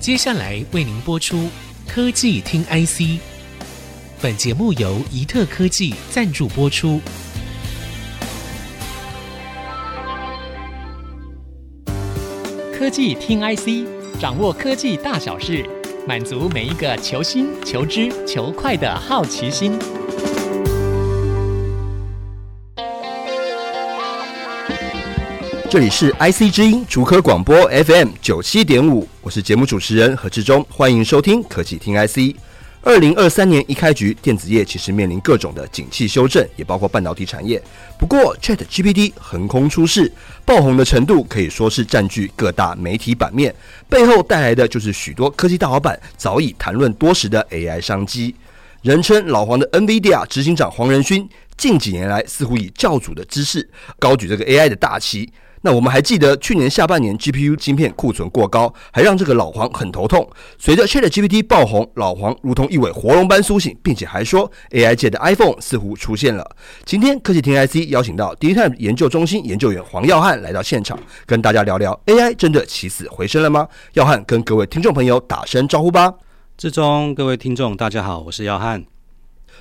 接下来为您播出科技听 IC，本节目由宜特科技赞助播出。科技听 IC，掌握科技大小事，满足每一个求新、求知、求快的好奇心。这里是 IC 之音竹科广播 FM 九七点五，我是节目主持人何志忠，欢迎收听科技听 IC。二零二三年一开局，电子业其实面临各种的景气修正，也包括半导体产业。不过，ChatGPT 横空出世，爆红的程度可以说是占据各大媒体版面，背后带来的就是许多科技大老板早已谈论多时的 AI 商机。人称老黄的 NVIDIA 执行长黄仁勋，近几年来似乎以教主的姿势高举这个 AI 的大旗。那我们还记得去年下半年 GPU 晶片库存过高，还让这个老黄很头痛。随着 ChatGPT 爆红，老黄如同一尾活龙般苏醒，并且还说 AI 界的 iPhone 似乎出现了。今天科技听 IC 邀请到 d t i m e 研究中心研究员黄耀汉来到现场，跟大家聊聊 AI 真的起死回生了吗？耀汉跟各位听众朋友打声招呼吧。志中，各位听众，大家好，我是耀汉。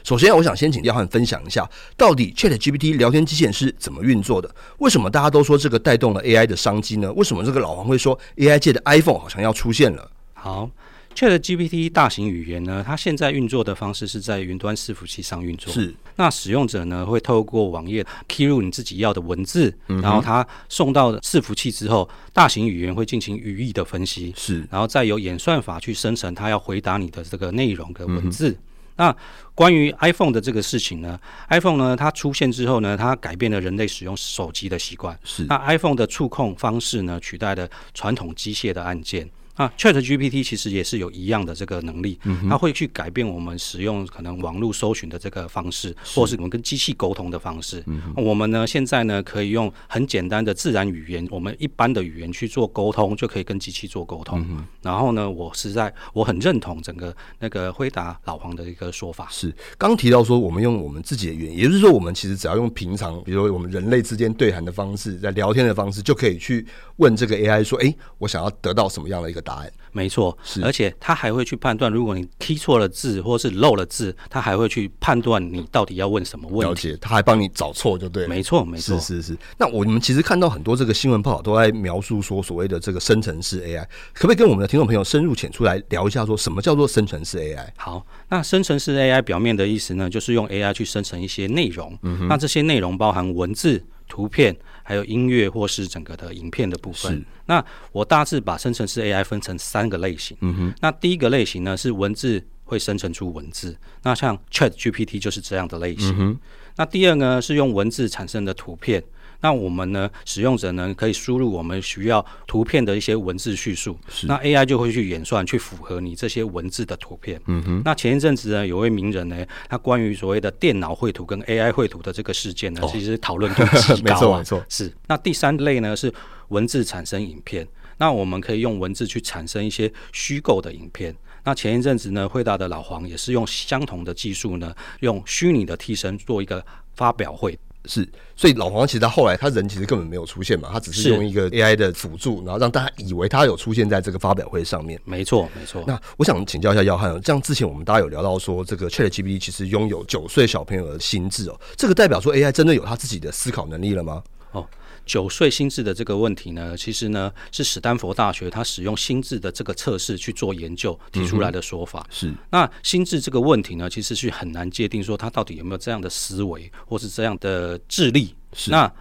首先，我想先请廖汉分享一下，到底 ChatGPT 聊天机器人是怎么运作的？为什么大家都说这个带动了 AI 的商机呢？为什么这个老黄会说 AI 界的 iPhone 好像要出现了？好，ChatGPT 大型语言呢，它现在运作的方式是在云端伺服器上运作。是，那使用者呢会透过网页 key 入你自己要的文字，嗯、然后它送到伺服器之后，大型语言会进行语义的分析，是，然后再由演算法去生成它要回答你的这个内容跟文字。嗯那关于 iPhone 的这个事情呢，iPhone 呢，它出现之后呢，它改变了人类使用手机的习惯。是，那 iPhone 的触控方式呢，取代了传统机械的按键。啊，ChatGPT 其实也是有一样的这个能力，嗯、它会去改变我们使用可能网络搜寻的这个方式，或是我们跟机器沟通的方式。嗯、我们呢现在呢可以用很简单的自然语言，我们一般的语言去做沟通，就可以跟机器做沟通。嗯、然后呢，我实在我很认同整个那个回答老黄的一个说法。是刚提到说我们用我们自己的语言，也就是说我们其实只要用平常，比如说我们人类之间对谈的方式，在聊天的方式，就可以去问这个 AI 说，哎，我想要得到什么样的一个答案？没错，是，而且他还会去判断，如果你 key 错了字或是漏了字，他还会去判断你到底要问什么问题。了解，他还帮你找错就对了。没错，没错，是是是。那我们其实看到很多这个新闻报道都在描述说，所谓的这个生成式 AI，可不可以跟我们的听众朋友深入浅出来聊一下，说什么叫做生成式 AI？好，那生成式 AI 表面的意思呢，就是用 AI 去生成一些内容。那这些内容包含文字、图片。还有音乐或是整个的影片的部分。那我大致把生成式 AI 分成三个类型。嗯哼。那第一个类型呢是文字会生成出文字，那像 ChatGPT 就是这样的类型。嗯。那第二呢是用文字产生的图片。那我们呢，使用者呢可以输入我们需要图片的一些文字叙述，那 AI 就会去演算，去符合你这些文字的图片。嗯哼。那前一阵子呢，有位名人呢，他关于所谓的电脑绘图跟 AI 绘图的这个事件呢，哦、其实讨论度极高、啊。没错，没错。是。那第三类呢是文字产生影片，那我们可以用文字去产生一些虚构的影片。那前一阵子呢，惠达的老黄也是用相同的技术呢，用虚拟的替身做一个发表会。是，所以老黄其实他后来他人其实根本没有出现嘛，他只是用一个 AI 的辅助，然后让大家以为他有出现在这个发表会上面。没错，没错。那我想请教一下耀汉，像之前我们大家有聊到说，这个 ChatGPT 其实拥有九岁小朋友的心智哦，这个代表说 AI 真的有他自己的思考能力了吗？哦。九岁心智的这个问题呢，其实呢是史丹佛大学他使用心智的这个测试去做研究提出来的说法。嗯、是，那心智这个问题呢，其实是很难界定说他到底有没有这样的思维或是这样的智力。是，那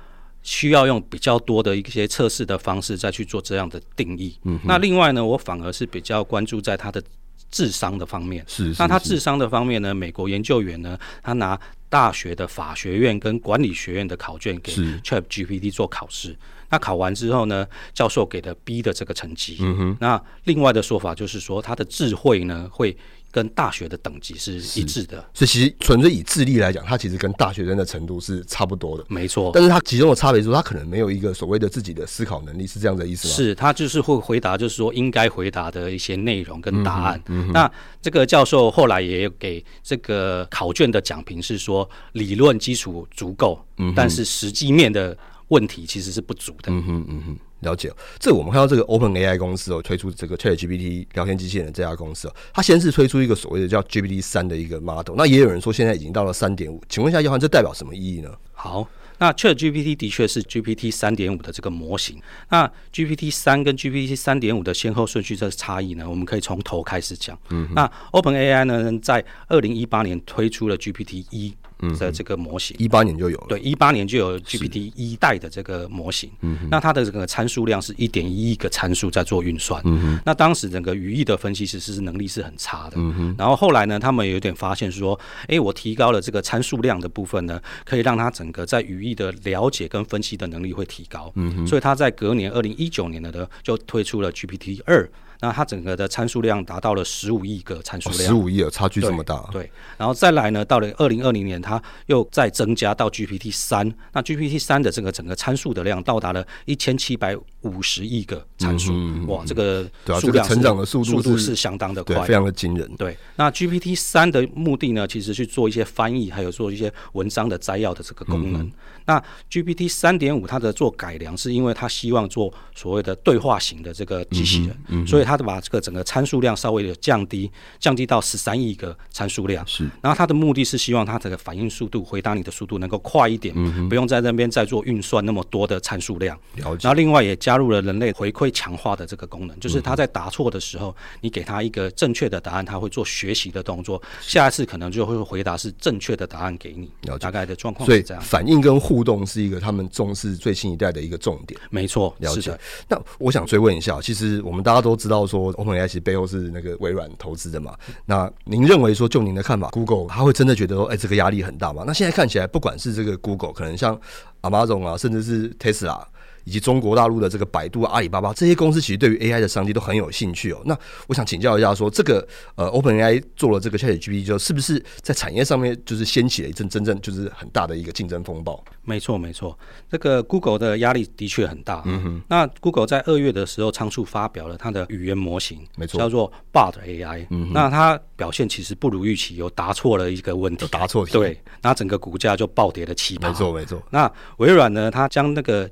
需要用比较多的一些测试的方式再去做这样的定义。嗯，那另外呢，我反而是比较关注在他的智商的方面。是，是，是，那他智商的方面呢，美国研究员呢，他拿。大学的法学院跟管理学院的考卷给 ChatGPT 做考试，那考完之后呢，教授给的 B 的这个成绩。嗯哼。那另外的说法就是说，他的智慧呢会跟大学的等级是一致的。所以其实纯粹以智力来讲，他其实跟大学生的程度是差不多的。没错。但是他其中的差别是说，他可能没有一个所谓的自己的思考能力，是这样的意思吗？是他就是会回答，就是说应该回答的一些内容跟答案。那这个教授后来也给这个考卷的讲评是说，理论基础足够，但是实际面的问题其实是不足的。嗯哼嗯哼，了解。这我们看到这个 Open AI 公司哦，推出这个 Chat GPT 聊天机器人这家公司哦，它先是推出一个所谓的叫 GPT 三的一个 model，那也有人说现在已经到了三点五，请问一下，耀翰，这代表什么意义呢？好。那 ChatGPT 的确是 GPT 三点五的这个模型。那 GPT 三跟 GPT 三点五的先后顺序这差异呢，我们可以从头开始讲。嗯，那 OpenAI 呢，在二零一八年推出了 GPT 一。的这个模型，一八年就有了，对，一八年就有 GPT 一代的这个模型。嗯，那它的这个参数量是一点一亿个参数在做运算。嗯哼，那当时整个语义的分析其实是能力是很差的。嗯哼，然后后来呢，他们有点发现说，哎、欸，我提高了这个参数量的部分呢，可以让它整个在语义的了解跟分析的能力会提高。嗯哼，所以他在隔年二零一九年的呢，就推出了 GPT 二。那它整个的参数量达到了十五亿个参数量，十五亿啊，差距这么大。对，然后再来呢，到了二零二零年，它又再增加到 GPT 三，那 GPT 三的这个整个参数的量到达了一千七百五十亿个参数，嗯，哇，这个数量成长的速度速度是相当的快，非常的惊人。对，那 GPT 三的目的呢，其实去做一些翻译，还有做一些文章的摘要的这个功能。嗯那 GPT 三点五它的做改良，是因为它希望做所谓的对话型的这个机器人，嗯嗯、所以它把这个整个参数量稍微的降低，降低到十三亿个参数量。是，然后它的目的是希望它这个反应速度、回答你的速度能够快一点，嗯、不用在那边再做运算那么多的参数量。了解。然后另外也加入了人类回馈强化的这个功能，就是它在答错的时候，你给它一个正确的答案，它会做学习的动作，下一次可能就会回答是正确的答案给你。了解。大概的状况是这样。反应跟互互动是一个他们重视最新一代的一个重点，没错，了解。那我想追问一下，其实我们大家都知道说，OpenAI 其实背后是那个微软投资的嘛。那您认为说，就您的看法，Google 他会真的觉得说，哎，这个压力很大吗？那现在看起来，不管是这个 Google，可能像 Amazon 啊，甚至是 Tesla。以及中国大陆的这个百度、阿里巴巴这些公司，其实对于 AI 的商机都很有兴趣哦。那我想请教一下说，说这个呃，OpenAI 做了这个 ChatGPT 之后，是不是在产业上面就是掀起了一阵真正就是很大的一个竞争风暴？没错，没错，这个 Google 的压力的确很大。嗯哼。那 Google 在二月的时候仓促发表了它的语言模型，没错，叫做 Bard AI。嗯。那它表现其实不如预期，有答错了一个问题，答错题。对。那整个股价就暴跌了七倍。没错，没错。那微软呢？它将那个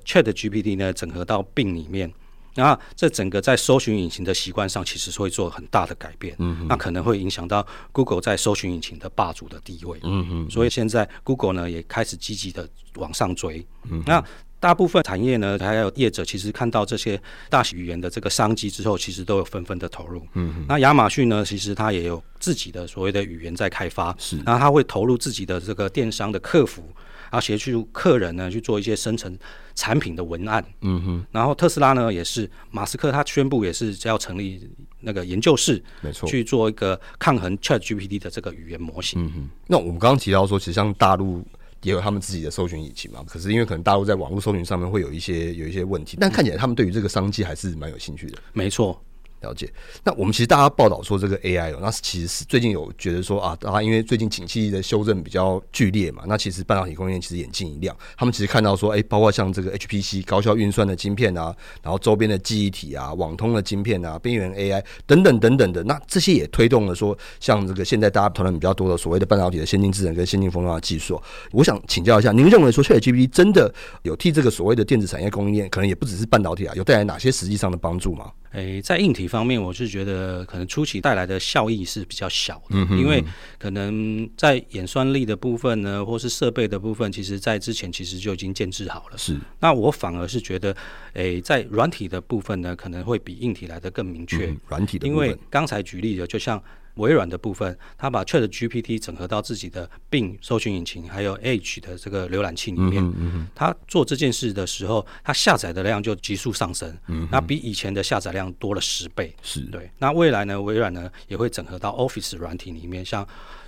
ChatGPT 呢，整合到 Bing 里面，那这整个在搜寻引擎的习惯上，其实是会做很大的改变。嗯，那可能会影响到 Google 在搜寻引擎的霸主的地位。嗯嗯，所以现在 Google 呢也开始积极的往上追。嗯，那大部分产业呢，还有业者，其实看到这些大型语言的这个商机之后，其实都有纷纷的投入。嗯，那亚马逊呢，其实它也有自己的所谓的语言在开发。是，然后它会投入自己的这个电商的客服。然后协助客人呢去做一些生成产品的文案，嗯哼。然后特斯拉呢也是，马斯克他宣布也是要成立那个研究室，没错，去做一个抗衡 ChatGPT 的这个语言模型。嗯哼。那我们刚刚提到说，其实像大陆也有他们自己的搜寻引擎嘛，可是因为可能大陆在网络搜寻上面会有一些有一些问题，但看起来他们对于这个商机还是蛮有兴趣的。没错。了解，那我们其实大家报道说这个 AI 哦，那其实是最近有觉得说啊，啊，因为最近景气的修正比较剧烈嘛，那其实半导体供应链其实眼睛一亮，他们其实看到说，哎，包括像这个 HPC 高效运算的晶片啊，然后周边的记忆体啊，网通的晶片啊，边缘 AI 等等等等的，那这些也推动了说，像这个现在大家讨论比较多的所谓的半导体的先进制程跟先进封装的技术，我想请教一下，您认为说 ChatGPT 真的有替这个所谓的电子产业供应链，可能也不只是半导体啊，有带来哪些实际上的帮助吗？哎，在硬体方面，我是觉得可能初期带来的效益是比较小的，因为可能在演算力的部分呢，或是设备的部分，其实在之前其实就已经建制好了。是，那我反而是觉得，诶，在软体的部分呢，可能会比硬体来的更明确。嗯、软体的部分，因为刚才举例的，就像。微软的部分，它把 Chat GPT 整合到自己的 Bing 搜寻引擎，还有 Edge 的这个浏览器里面。嗯嗯，它做这件事的时候，它下载的量就急速上升。嗯，那比以前的下载量多了十倍。是对。那未来呢，微软呢也会整合到 Office 软体里面，像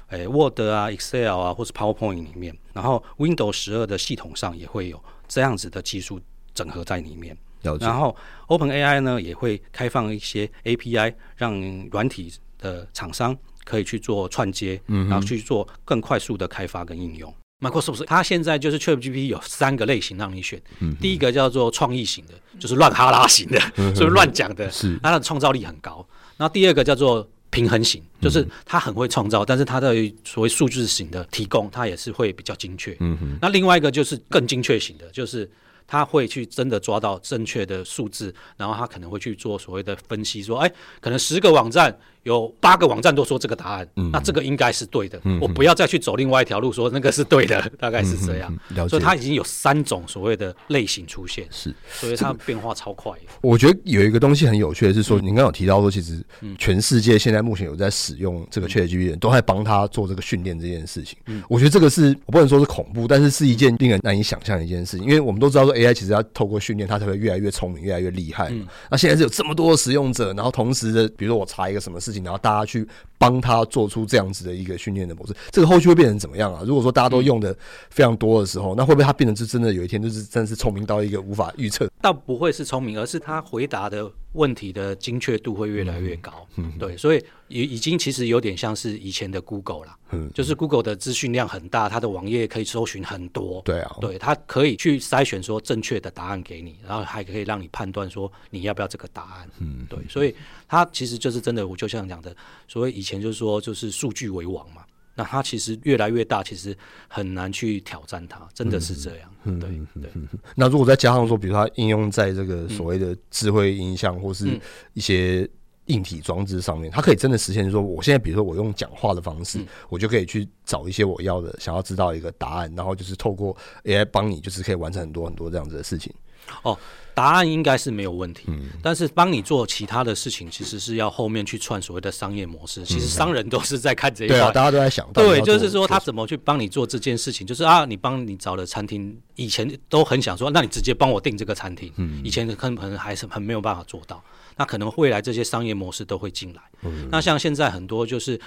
诶、欸、Word 啊、Excel 啊，或是 PowerPoint 里面。然后 Windows 十二的系统上也会有这样子的技术整合在里面。然后 OpenAI 呢也会开放一些 API，让软体。的厂商可以去做串接，嗯，然后去做更快速的开发跟应用。Microsoft 它现在就是 ChatGPT 有三个类型让你选，嗯，第一个叫做创意型的，就是乱哈拉型的，嗯、所以乱讲的，是它的创造力很高。然后第二个叫做平衡型，就是它很会创造，但是它的所谓数字型的提供，它也是会比较精确。嗯哼。那另外一个就是更精确型的，就是。他会去真的抓到正确的数字，然后他可能会去做所谓的分析，说，哎，可能十个网站有八个网站都说这个答案，嗯、那这个应该是对的，嗯、我不要再去走另外一条路说那个是对的，大概是这样。所以它已经有三种所谓的类型出现，是，所以它变化超快。我觉得有一个东西很有趣的是说，您刚刚有提到说，其实全世界现在目前有在使用这个 ChatGPT 都在帮他做这个训练这件事情。嗯，我觉得这个是我不能说是恐怖，但是是一件令人难以想象的一件事情，因为我们都知道说 AI 其实要透过训练，它才会越来越聪明，越来越厉害。嗯，那现在是有这么多的使用者，然后同时的，比如说我查一个什么事情，然后大家去帮他做出这样子的一个训练的模式，这个后续会变成怎么样啊？如果说大家都用的非常多的时候，那会不会他变成是真的有一天就是真的是聪明到一个无法预测？倒不会是聪明，而是他回答的问题的精确度会越来越高。嗯，对，所以已已经其实有点像是以前的 Google 了。嗯，就是 Google 的资讯量很大，它的网页可以搜寻很多。对啊，对，它可以去筛选说正确的答案给你，然后还可以让你判断说你要不要这个答案。嗯，对，所以它其实就是真的，我就像讲的，所谓以前就是说就是数据为王嘛。那它其实越来越大，其实很难去挑战它，真的是这样。嗯、对对。那如果再加上说，比如说它应用在这个所谓的智慧音箱或是一些硬体装置上面，它可以真的实现说，我现在比如说我用讲话的方式，我就可以去找一些我要的、想要知道一个答案，然后就是透过 AI 帮你，就是可以完成很多很多这样子的事情。哦。答案应该是没有问题，嗯、但是帮你做其他的事情，其实是要后面去串所谓的商业模式。嗯、其实商人都是在看这一块，大家都在想，对，就是说他怎么去帮你做这件事情，就是啊，你帮你找了餐厅，以前都很想说，那你直接帮我订这个餐厅，嗯，以前可能还是很没有办法做到，那可能未来这些商业模式都会进来。嗯，那像现在很多就是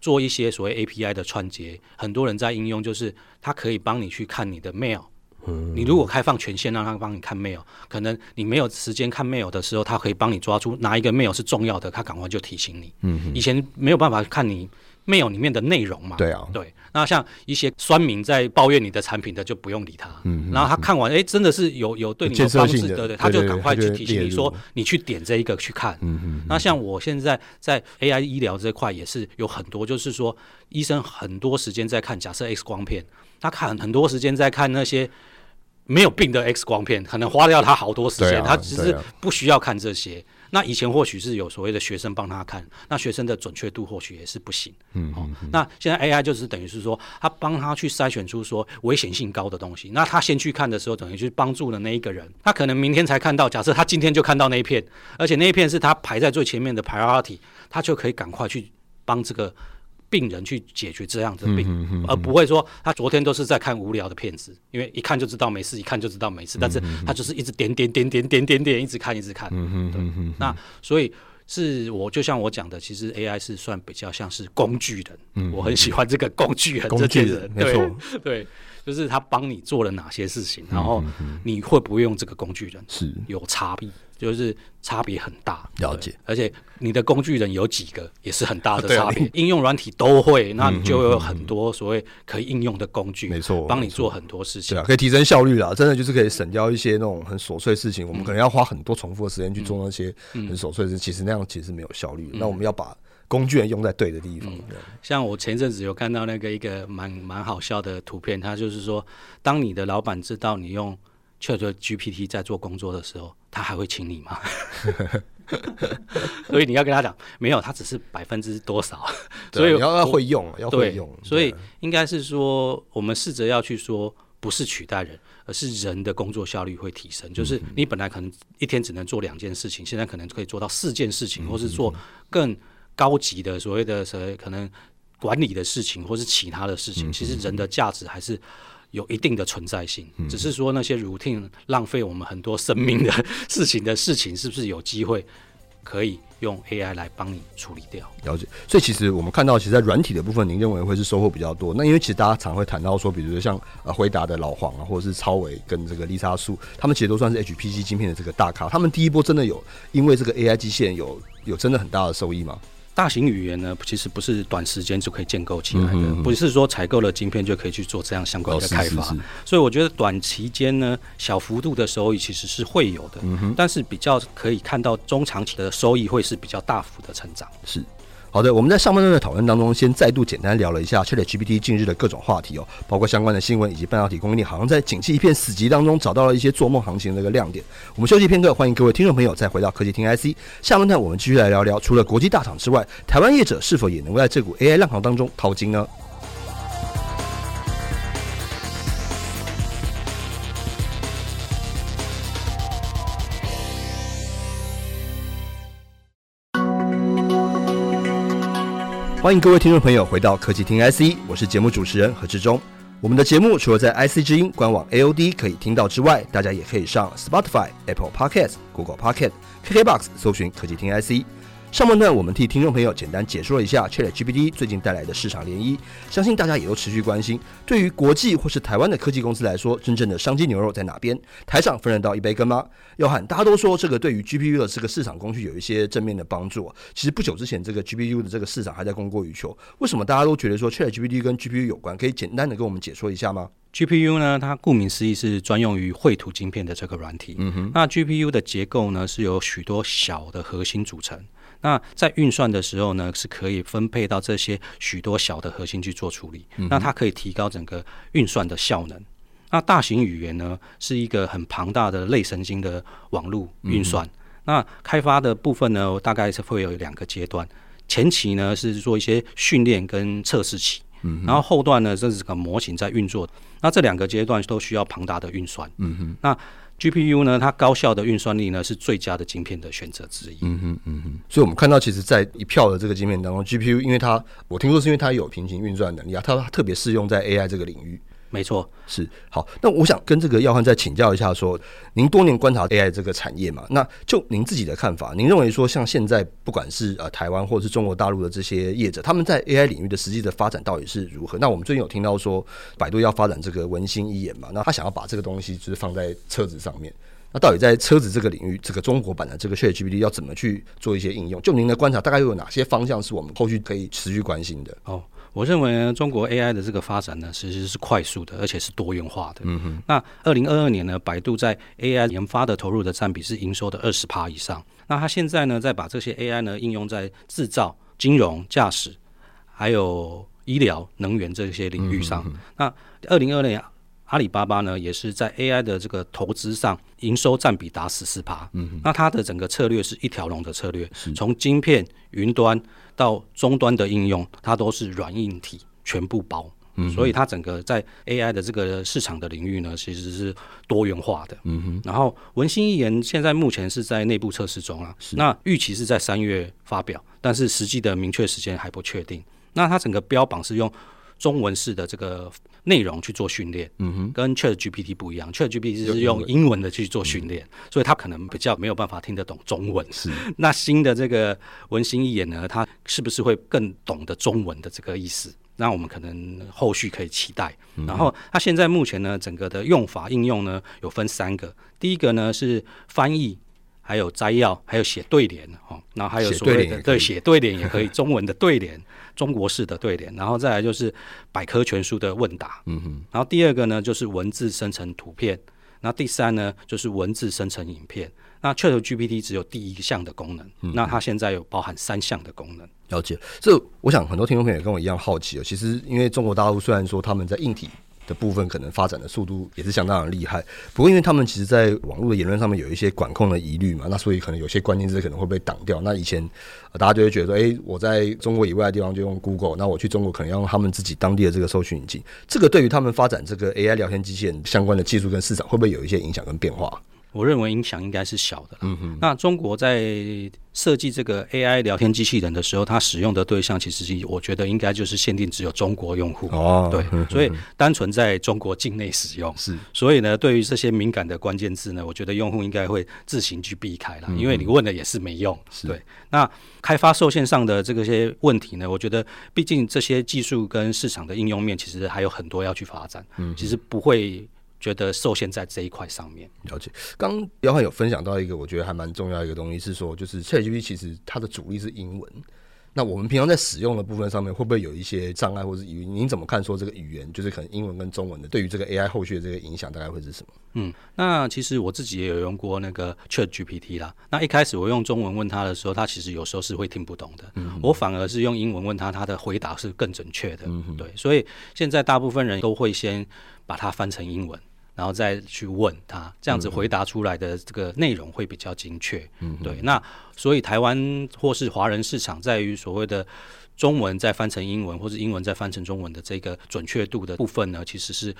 做一些所谓 API 的串接，很多人在应用，就是它可以帮你去看你的 mail。你如果开放权限让他帮你看 mail，可能你没有时间看 mail 的时候，他可以帮你抓出哪一个 mail 是重要的，他赶快就提醒你。嗯，以前没有办法看你 mail 里面的内容嘛。对啊，对。那像一些酸民在抱怨你的产品的，就不用理他。嗯，然后他看完，哎，真的是有有对你有帮助的，对对，他就赶快去提醒你说，你去点这一个去看。嗯嗯。那像我现在在 AI 医疗这块也是有很多，就是说医生很多时间在看，假设 X 光片，他看很多时间在看那些。没有病的 X 光片，可能花掉他好多时间，啊、他只是不需要看这些。啊、那以前或许是有所谓的学生帮他看，那学生的准确度或许也是不行。嗯，嗯，嗯、哦，那现在 AI 就是等于是说，他帮他去筛选出说危险性高的东西。那他先去看的时候，等于去帮助了那一个人。他可能明天才看到，假设他今天就看到那一片，而且那一片是他排在最前面的 priority，他就可以赶快去帮这个。病人去解决这样的病，嗯、哼哼哼，而不会说他昨天都是在看无聊的片子，因为一看就知道没事，一看就知道没事。但是他就是一直点点点点点点点，一直看一直看。嗯哼哼哼，那所以是我就像我讲的，其实 AI 是算比较像是工具人。嗯、我很喜欢这个工具人这件人，对 对，就是他帮你做了哪些事情，然后你会不会用这个工具人是有差别。就是差别很大，了解。而且你的工具人有几个，也是很大的 差别。应用软体都会，那你就有很多所谓可以应用的工具，没错，帮你做很多事情。对啊，可以提升效率啦，真的就是可以省掉一些那种很琐碎的事情。我们可能要花很多重复的时间去做那些很琐碎的事，其实那样其实没有效率。那我们要把工具人用在对的地方。像我前阵子有看到那个一个蛮蛮好笑的图片，他就是说，当你的老板知道你用 ChatGPT 在做工作的时候，他还会请你吗？所以你要跟他讲，没有，他只是百分之多少。所以你要要会用，要会用。所以应该是说，我们试着要去说，不是取代人，而是人的工作效率会提升。就是你本来可能一天只能做两件事情，现在可能可以做到四件事情，或是做更高级的所谓的所谓可能管理的事情，或是其他的事情。其实人的价值还是。有一定的存在性，只是说那些 routine 浪费我们很多生命的 事情的事情，是不是有机会可以用 AI 来帮你处理掉？了解。所以其实我们看到，其实，在软体的部分，您认为会是收获比较多。那因为其实大家常会谈到说，比如说像呃辉达的老黄啊，或者是超伟跟这个丽莎素，他们其实都算是 HPC 晶片的这个大咖。他们第一波真的有因为这个 AI 机器人有有真的很大的收益吗？大型语言呢，其实不是短时间就可以建构起来的，嗯、哼哼不是说采购了晶片就可以去做这样相关的开发。哦、是是是，所以我觉得短期间呢，小幅度的收益其实是会有的，嗯、但是比较可以看到中长期的收益会是比较大幅的成长。是。好的，我们在上半段的讨论当中，先再度简单聊了一下 ChatGPT 近日的各种话题哦，包括相关的新闻以及半导体供应链好像在景气一片死寂当中找到了一些做梦行情的一个亮点。我们休息片刻，欢迎各位听众朋友再回到科技厅 IC。下半段我们继续来聊聊，除了国际大厂之外，台湾业者是否也能够在这股 AI 浪潮当中淘金呢？欢迎各位听众朋友回到科技听 IC，我是节目主持人何志忠。我们的节目除了在 IC 之音官网 AOD 可以听到之外，大家也可以上 Spotify、Apple Podcast、Google Podcast、KKBox 搜寻科技听 IC。上半段我们替听众朋友简单解说了一下 ChatGPT 最近带来的市场涟漪，相信大家也都持续关心。对于国际或是台湾的科技公司来说，真正的商机牛肉在哪边？台上分得到一杯羹吗？要喊大家都说这个对于 GPU 的这个市场工具有一些正面的帮助。其实不久之前，这个 GPU 的这个市场还在供过于求。为什么大家都觉得说 ChatGPT 跟 GPU 有关？可以简单的跟我们解说一下吗？GPU 呢，它顾名思义是专用于绘图晶片的这个软体。嗯哼。那 GPU 的结构呢，是由许多小的核心组成。那在运算的时候呢，是可以分配到这些许多小的核心去做处理。那它可以提高整个运算的效能。那大型语言呢，是一个很庞大的类神经的网络运算。那开发的部分呢，大概是会有两个阶段。前期呢是做一些训练跟测试期，然后后段呢，这是个模型在运作。那这两个阶段都需要庞大的运算。嗯哼。那 GPU 呢，它高效的运算力呢是最佳的晶片的选择之一。嗯哼嗯哼。所以，我们看到，其实，在一票的这个晶片当中，GPU，因为它，我听说是因为它有平行运算能力啊，它特别适用在 AI 这个领域。没错，是好。那我想跟这个耀汉再请教一下说，说您多年观察 AI 这个产业嘛，那就您自己的看法，您认为说，像现在不管是呃台湾或者是中国大陆的这些业者，他们在 AI 领域的实际的发展到底是如何？那我们最近有听到说，百度要发展这个文心一言嘛，那他想要把这个东西就是放在车子上面。那到底在车子这个领域，这个中国版的这个 ChatGPT 要怎么去做一些应用？就您的观察，大概又有哪些方向是我们后续可以持续关心的？哦。我认为呢，中国 AI 的这个发展呢，其实是快速的，而且是多元化的。嗯哼。那二零二二年呢，百度在 AI 研发的投入的占比是营收的二十趴以上。那它现在呢，在把这些 AI 呢应用在制造、金融、驾驶，还有医疗、能源这些领域上。嗯、那二零二二年，阿里巴巴呢，也是在 AI 的这个投资上，营收占比达十四趴。嗯。那它的整个策略是一条龙的策略，从晶片、云端。到终端的应用，它都是软硬体全部包，嗯，所以它整个在 AI 的这个市场的领域呢，其实是多元化的，嗯哼。然后文心一言现在目前是在内部测试中啊，那预期是在三月发表，但是实际的明确时间还不确定。那它整个标榜是用中文式的这个。内容去做训练，嗯哼，跟 Chat GPT 不一样，Chat GPT 是用英文的去做训练，所以他可能比较没有办法听得懂中文。是，那新的这个文心一言呢，它是不是会更懂得中文的这个意思？那我们可能后续可以期待。然后，它现在目前呢，整个的用法应用呢，有分三个，第一个呢是翻译。还有摘要，还有写对联哦，然后还有所谓的对写对联也可以，中文的对联，中国式的对联，然后再来就是百科全书的问答，嗯哼，然后第二个呢就是文字生成图片，那第三呢就是文字生成影片。那 ChatGPT 只有第一项的功能，嗯，那它现在有包含三项的功能。了解，这我想很多听众朋友跟我一样好奇哦。其实因为中国大陆虽然说他们在硬体。的部分可能发展的速度也是相当的厉害，不过因为他们其实，在网络的言论上面有一些管控的疑虑嘛，那所以可能有些关键字可能会被挡掉。那以前大家就会觉得说，哎、我在中国以外的地方就用 Google，那我去中国可能要用他们自己当地的这个搜寻引擎。这个对于他们发展这个 AI 聊天机器人相关的技术跟市场，会不会有一些影响跟变化？我认为影响应该是小的。嗯哼，那中国在设计这个 AI 聊天机器人的时候，它使用的对象其实我觉得应该就是限定只有中国用户。哦，对，所以单纯在中国境内使用。是，所以呢，对于这些敏感的关键字呢，我觉得用户应该会自行去避开了，因为你问了也是没用。是，对。那开发受限上的这个些问题呢，我觉得毕竟这些技术跟市场的应用面其实还有很多要去发展。嗯，其实不会。觉得受限在这一块上面。了解，刚耀汉有分享到一个我觉得还蛮重要的一个东西，是说就是 ChatGPT 其实它的主力是英文。那我们平常在使用的部分上面，会不会有一些障碍，或者语？您怎么看？说这个语言就是可能英文跟中文的，对于这个 AI 后续的这个影响，大概会是什么？嗯，那其实我自己也有用过那个 ChatGPT 啦。那一开始我用中文问他的时候，他其实有时候是会听不懂的。嗯，我反而是用英文问他，他的回答是更准确的。嗯，对，所以现在大部分人都会先把它翻成英文。然后再去问他，这样子回答出来的这个内容会比较精确。嗯，对。那所以台湾或是华人市场，在于所谓的中文再翻成英文，或是英文再翻成中文的这个准确度的部分呢，其实是。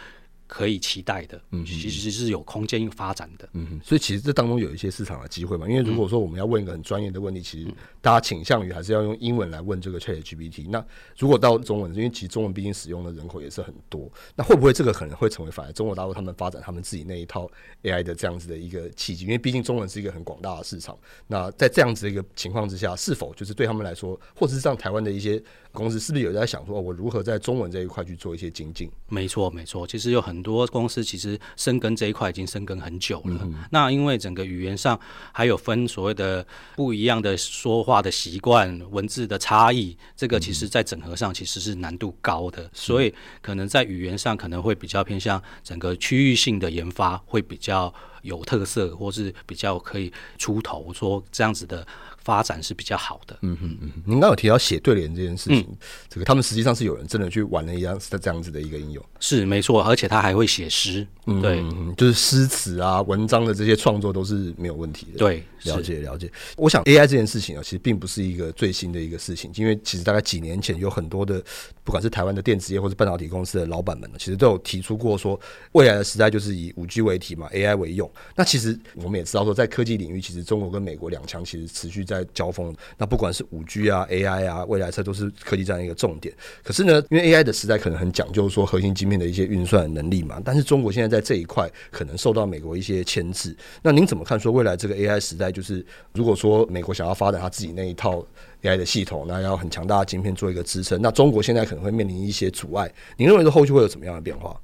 可以期待的，嗯，其实是有空间发展的，嗯，所以其实这当中有一些市场的机会嘛。因为如果说我们要问一个很专业的问题，其实大家倾向于还是要用英文来问这个 ChatGPT。那如果到中文，因为其实中文毕竟使用的人口也是很多，那会不会这个可能会成为反而中国大陆他们发展他们自己那一套 AI 的这样子的一个契机？因为毕竟中文是一个很广大的市场。那在这样子的一个情况之下，是否就是对他们来说，或者是像台湾的一些公司，是不是有在想说，我如何在中文这一块去做一些精进？没错，没错，其实有很。很多公司其实深耕这一块已经深耕很久了。嗯、那因为整个语言上还有分所谓的不一样的说话的习惯、文字的差异，这个其实在整合上其实是难度高的。嗯、所以可能在语言上可能会比较偏向整个区域性的研发，会比较有特色，或是比较可以出头，说这样子的。发展是比较好的。嗯嗯嗯，您刚刚有提到写对联这件事情，嗯、这个他们实际上是有人真的去玩了一样是这样子的一个应用。是没错，而且他还会写诗。嗯，对，就是诗词啊、文章的这些创作都是没有问题的。对，了解了解。我想 AI 这件事情啊，其实并不是一个最新的一个事情，因为其实大概几年前有很多的，不管是台湾的电子业或者半导体公司的老板们呢，其实都有提出过说，未来的时代就是以五 G 为题嘛，AI 为用。那其实我们也知道说，在科技领域，其实中国跟美国两强其实持续在。在交锋，那不管是五 G 啊、AI 啊，未来车都是科技这样一个重点。可是呢，因为 AI 的时代可能很讲究说核心晶片的一些运算能力嘛，但是中国现在在这一块可能受到美国一些牵制。那您怎么看？说未来这个 AI 时代，就是如果说美国想要发展他自己那一套 AI 的系统，那要很强大的晶片做一个支撑，那中国现在可能会面临一些阻碍。你认为说后续会有怎么样的变化？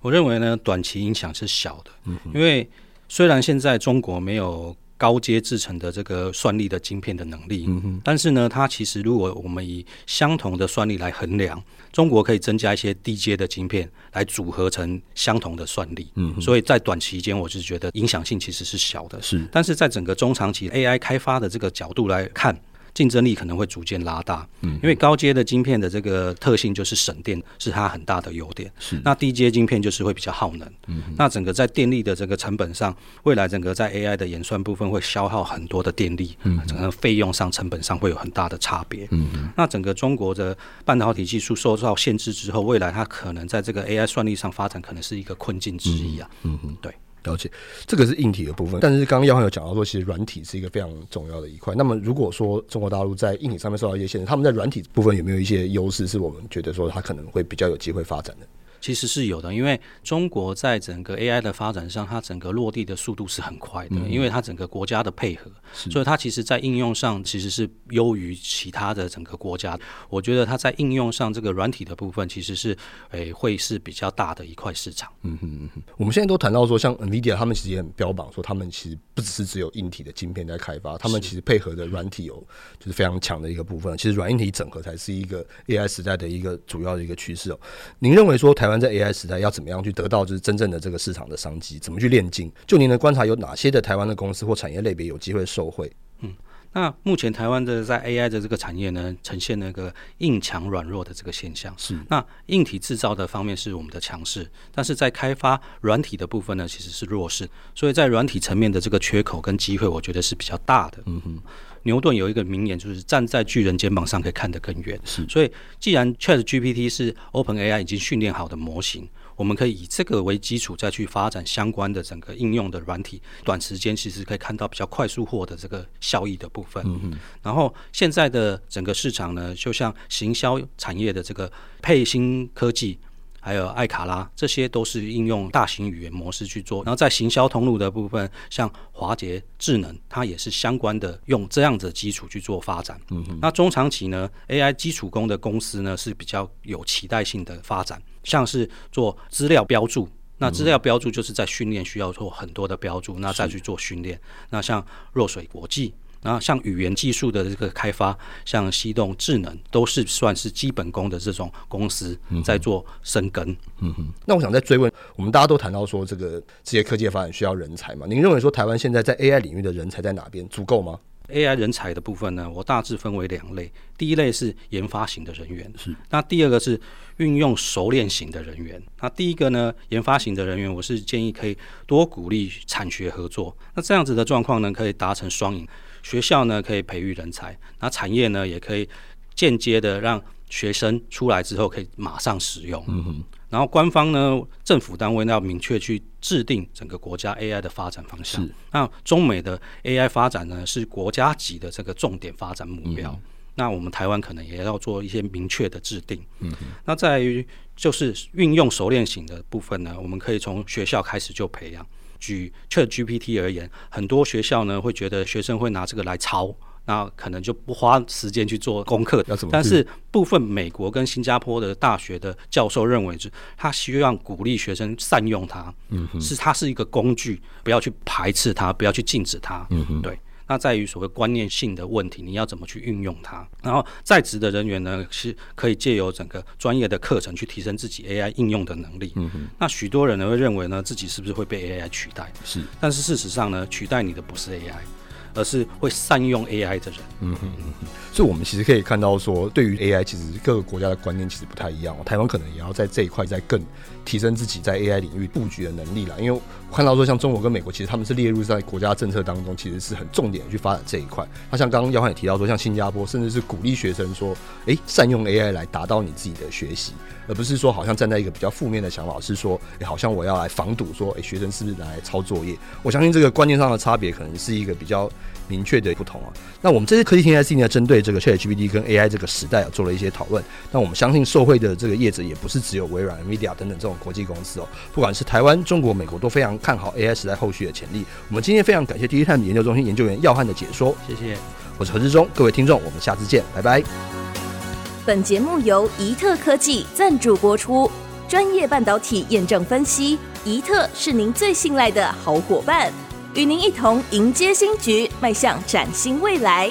我认为呢，短期影响是小的，嗯，因为虽然现在中国没有。高阶制成的这个算力的晶片的能力，嗯哼，但是呢，它其实如果我们以相同的算力来衡量，中国可以增加一些低阶的晶片来组合成相同的算力，嗯，所以在短期间，我是觉得影响性其实是小的，是，但是在整个中长期 AI 开发的这个角度来看。竞争力可能会逐渐拉大，嗯，因为高阶的晶片的这个特性就是省电，是它很大的优点。是，那低阶晶片就是会比较耗能，嗯，那整个在电力的这个成本上，未来整个在 AI 的演算部分会消耗很多的电力，嗯，整个费用上成本上会有很大的差别，嗯，那整个中国的半导体技术受到限制之后，未来它可能在这个 AI 算力上发展，可能是一个困境之一啊，嗯嗯，对。了解，这个是硬体的部分，但是刚刚耀汉有讲到说，其实软体是一个非常重要的一块。那么如果说中国大陆在硬体上面受到一些限制，他们在软体部分有没有一些优势，是我们觉得说它可能会比较有机会发展的？其实是有的，因为中国在整个 AI 的发展上，它整个落地的速度是很快的，嗯、因为它整个国家的配合，所以它其实在应用上其实是优于其他的整个国家。我觉得它在应用上这个软体的部分，其实是诶、欸、会是比较大的一块市场。嗯哼嗯哼，我们现在都谈到说，像 NVIDIA 他们其实也很标榜说，他们其实不只是只有硬体的晶片在开发，他们其实配合的软体有就是非常强的一个部分。其实软硬体整合才是一个 AI 时代的一个主要的一个趋势哦。您认为说台湾在 AI 时代要怎么样去得到就是真正的这个市场的商机？怎么去炼金？就您的观察，有哪些的台湾的公司或产业类别有机会受惠？嗯，那目前台湾的在 AI 的这个产业呢，呈现那个硬强软弱的这个现象。是，那硬体制造的方面是我们的强势，但是在开发软体的部分呢，其实是弱势。所以在软体层面的这个缺口跟机会，我觉得是比较大的。嗯哼。牛顿有一个名言，就是站在巨人肩膀上可以看得更远。是，所以既然 ChatGPT 是 OpenAI 已经训练好的模型，我们可以以这个为基础，再去发展相关的整个应用的软体，短时间其实可以看到比较快速获得这个效益的部分。嗯嗯。然后现在的整个市场呢，就像行销产业的这个沛兴科技。还有爱卡拉，这些都是应用大型语言模式去做。然后在行销通路的部分，像华捷智能，它也是相关的用这样子的基础去做发展。嗯哼。那中长期呢，AI 基础工的公司呢是比较有期待性的发展，像是做资料标注。那资料标注就是在训练需要做很多的标注，那再去做训练。那像若水国际。然后像语言技术的这个开发，像西动智能，都是算是基本功的这种公司在做深耕。嗯哼，那我想再追问，我们大家都谈到说这个这些科技发展需要人才嘛？您认为说台湾现在在 AI 领域的人才在哪边足够吗？AI 人才的部分呢，我大致分为两类。第一类是研发型的人员，是。那第二个是运用熟练型的人员。那第一个呢，研发型的人员，我是建议可以多鼓励产学合作。那这样子的状况呢，可以达成双赢。学校呢可以培育人才，那产业呢也可以间接的让学生出来之后可以马上使用。嗯哼。然后官方呢，政府单位要明确去制定整个国家 AI 的发展方向。是。那中美的 AI 发展呢，是国家级的这个重点发展目标。嗯、那我们台湾可能也要做一些明确的制定。嗯哼。那在于就是运用熟练型的部分呢，我们可以从学校开始就培养。举 ChatGPT 而言，很多学校呢会觉得学生会拿这个来抄。那可能就不花时间去做功课，但是部分美国跟新加坡的大学的教授认为，是他希望鼓励学生善用它，嗯哼，是它是一个工具，不要去排斥它，不要去禁止它，嗯哼，对。那在于所谓观念性的问题，你要怎么去运用它？然后在职的人员呢，是可以借由整个专业的课程去提升自己 AI 应用的能力。嗯哼，那许多人呢会认为呢，自己是不是会被 AI 取代？是，但是事实上呢，取代你的不是 AI。而是会善用 AI 的人。嗯哼嗯哼，所以，我们其实可以看到说，对于 AI，其实各个国家的观念其实不太一样。台湾可能也要在这一块再更提升自己在 AI 领域布局的能力了。因为我看到说，像中国跟美国，其实他们是列入在国家政策当中，其实是很重点去发展这一块。那像刚刚耀汉也提到说，像新加坡，甚至是鼓励学生说，哎，善用 AI 来达到你自己的学习，而不是说好像站在一个比较负面的想法，是说，哎，好像我要来防堵说，哎，学生是不是来抄作业？我相信这个观念上的差别，可能是一个比较。明确的不同啊。那我们这次科技听 IC 呢，针对这个 ChatGPT 跟 AI 这个时代啊，做了一些讨论。那我们相信受惠的这个业者也不是只有微软、NVIDIA 等等这种国际公司哦，不管是台湾、中国、美国都非常看好 AI 时代后续的潜力。我们今天非常感谢第一探研究中心研究员耀汉的解说，谢谢。我是何志忠，各位听众，我们下次见，拜拜。本节目由宜特科技赞助播出，专业半导体验证分析，宜特是您最信赖的好伙伴。与您一同迎接新局，迈向崭新未来。